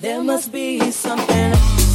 There must be something.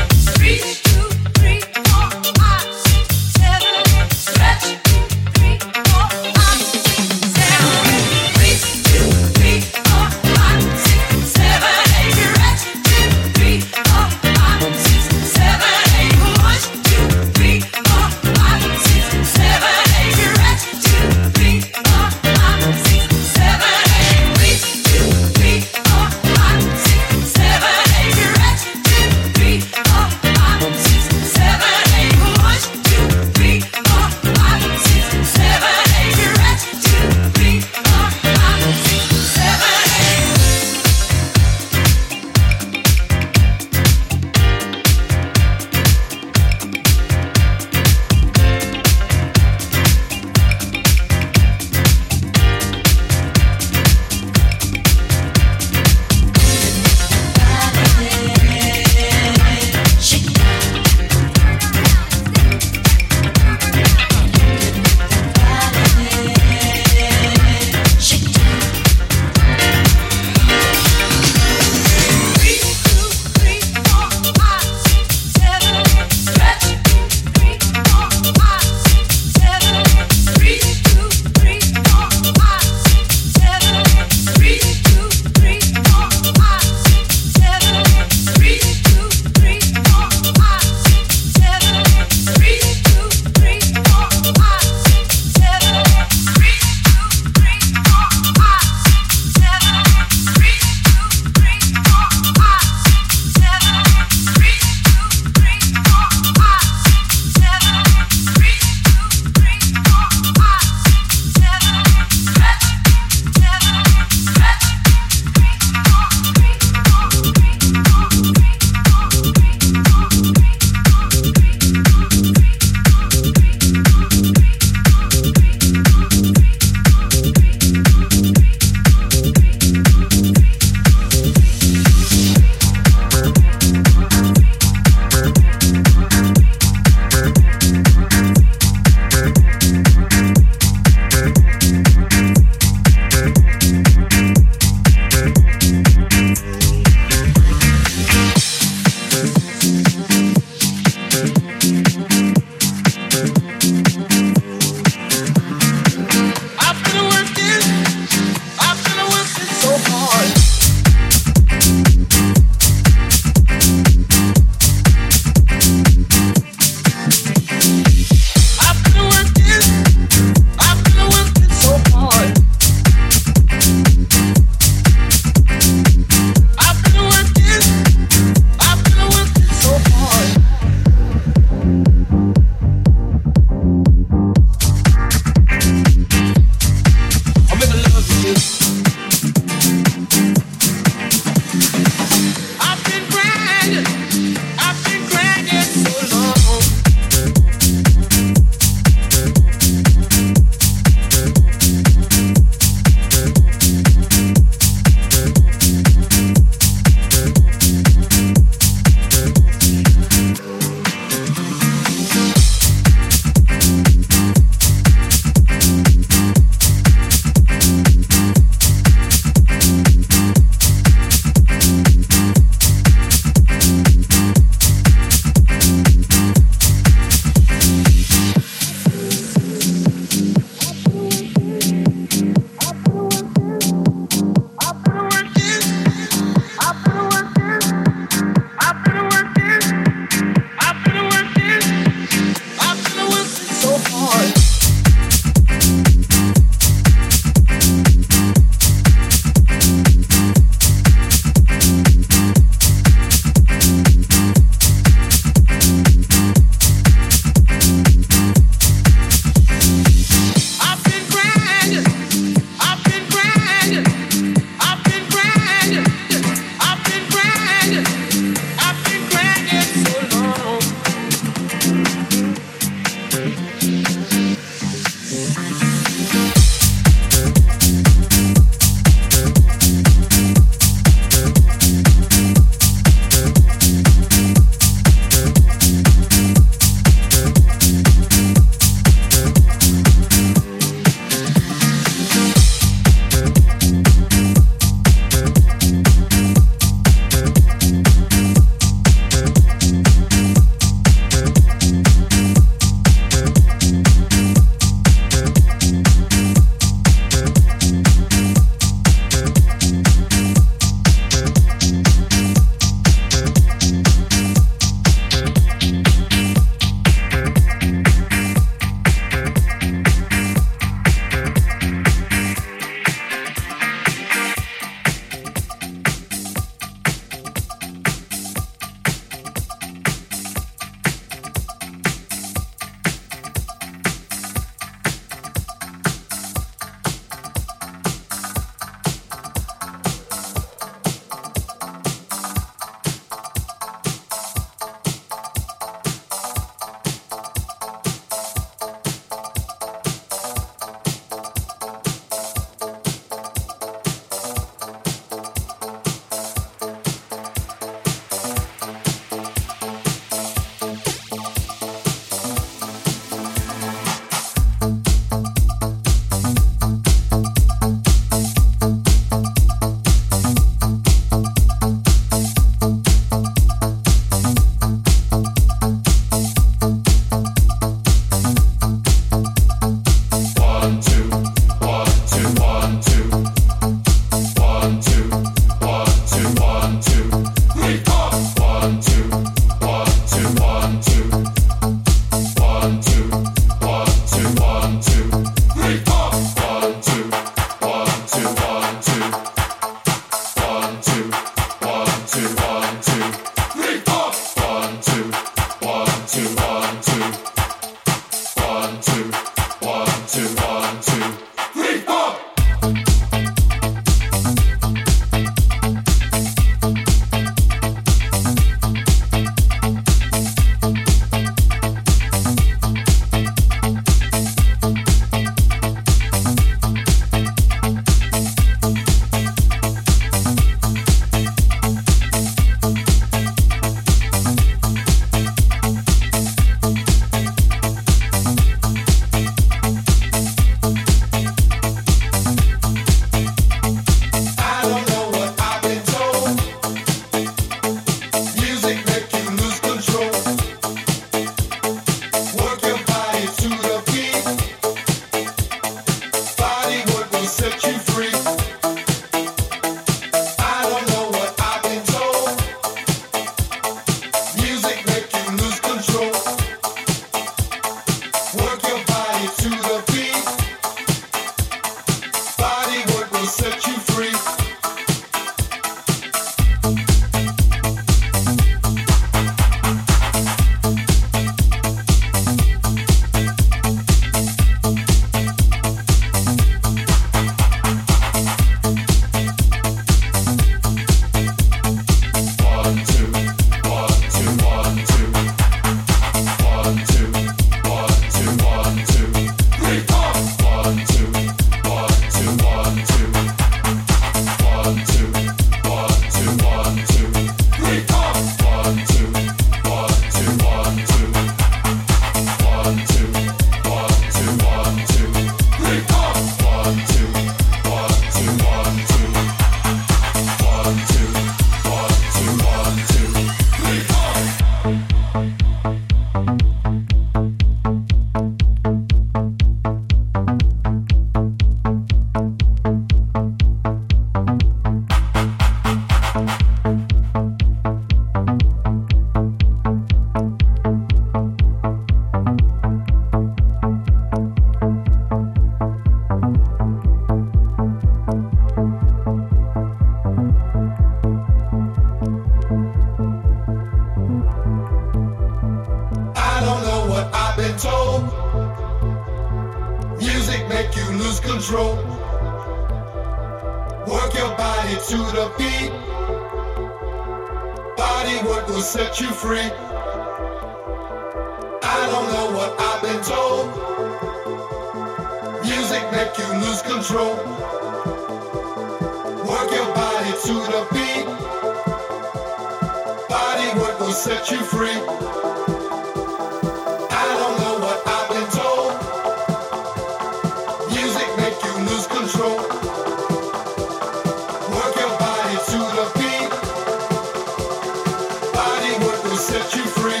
set you free.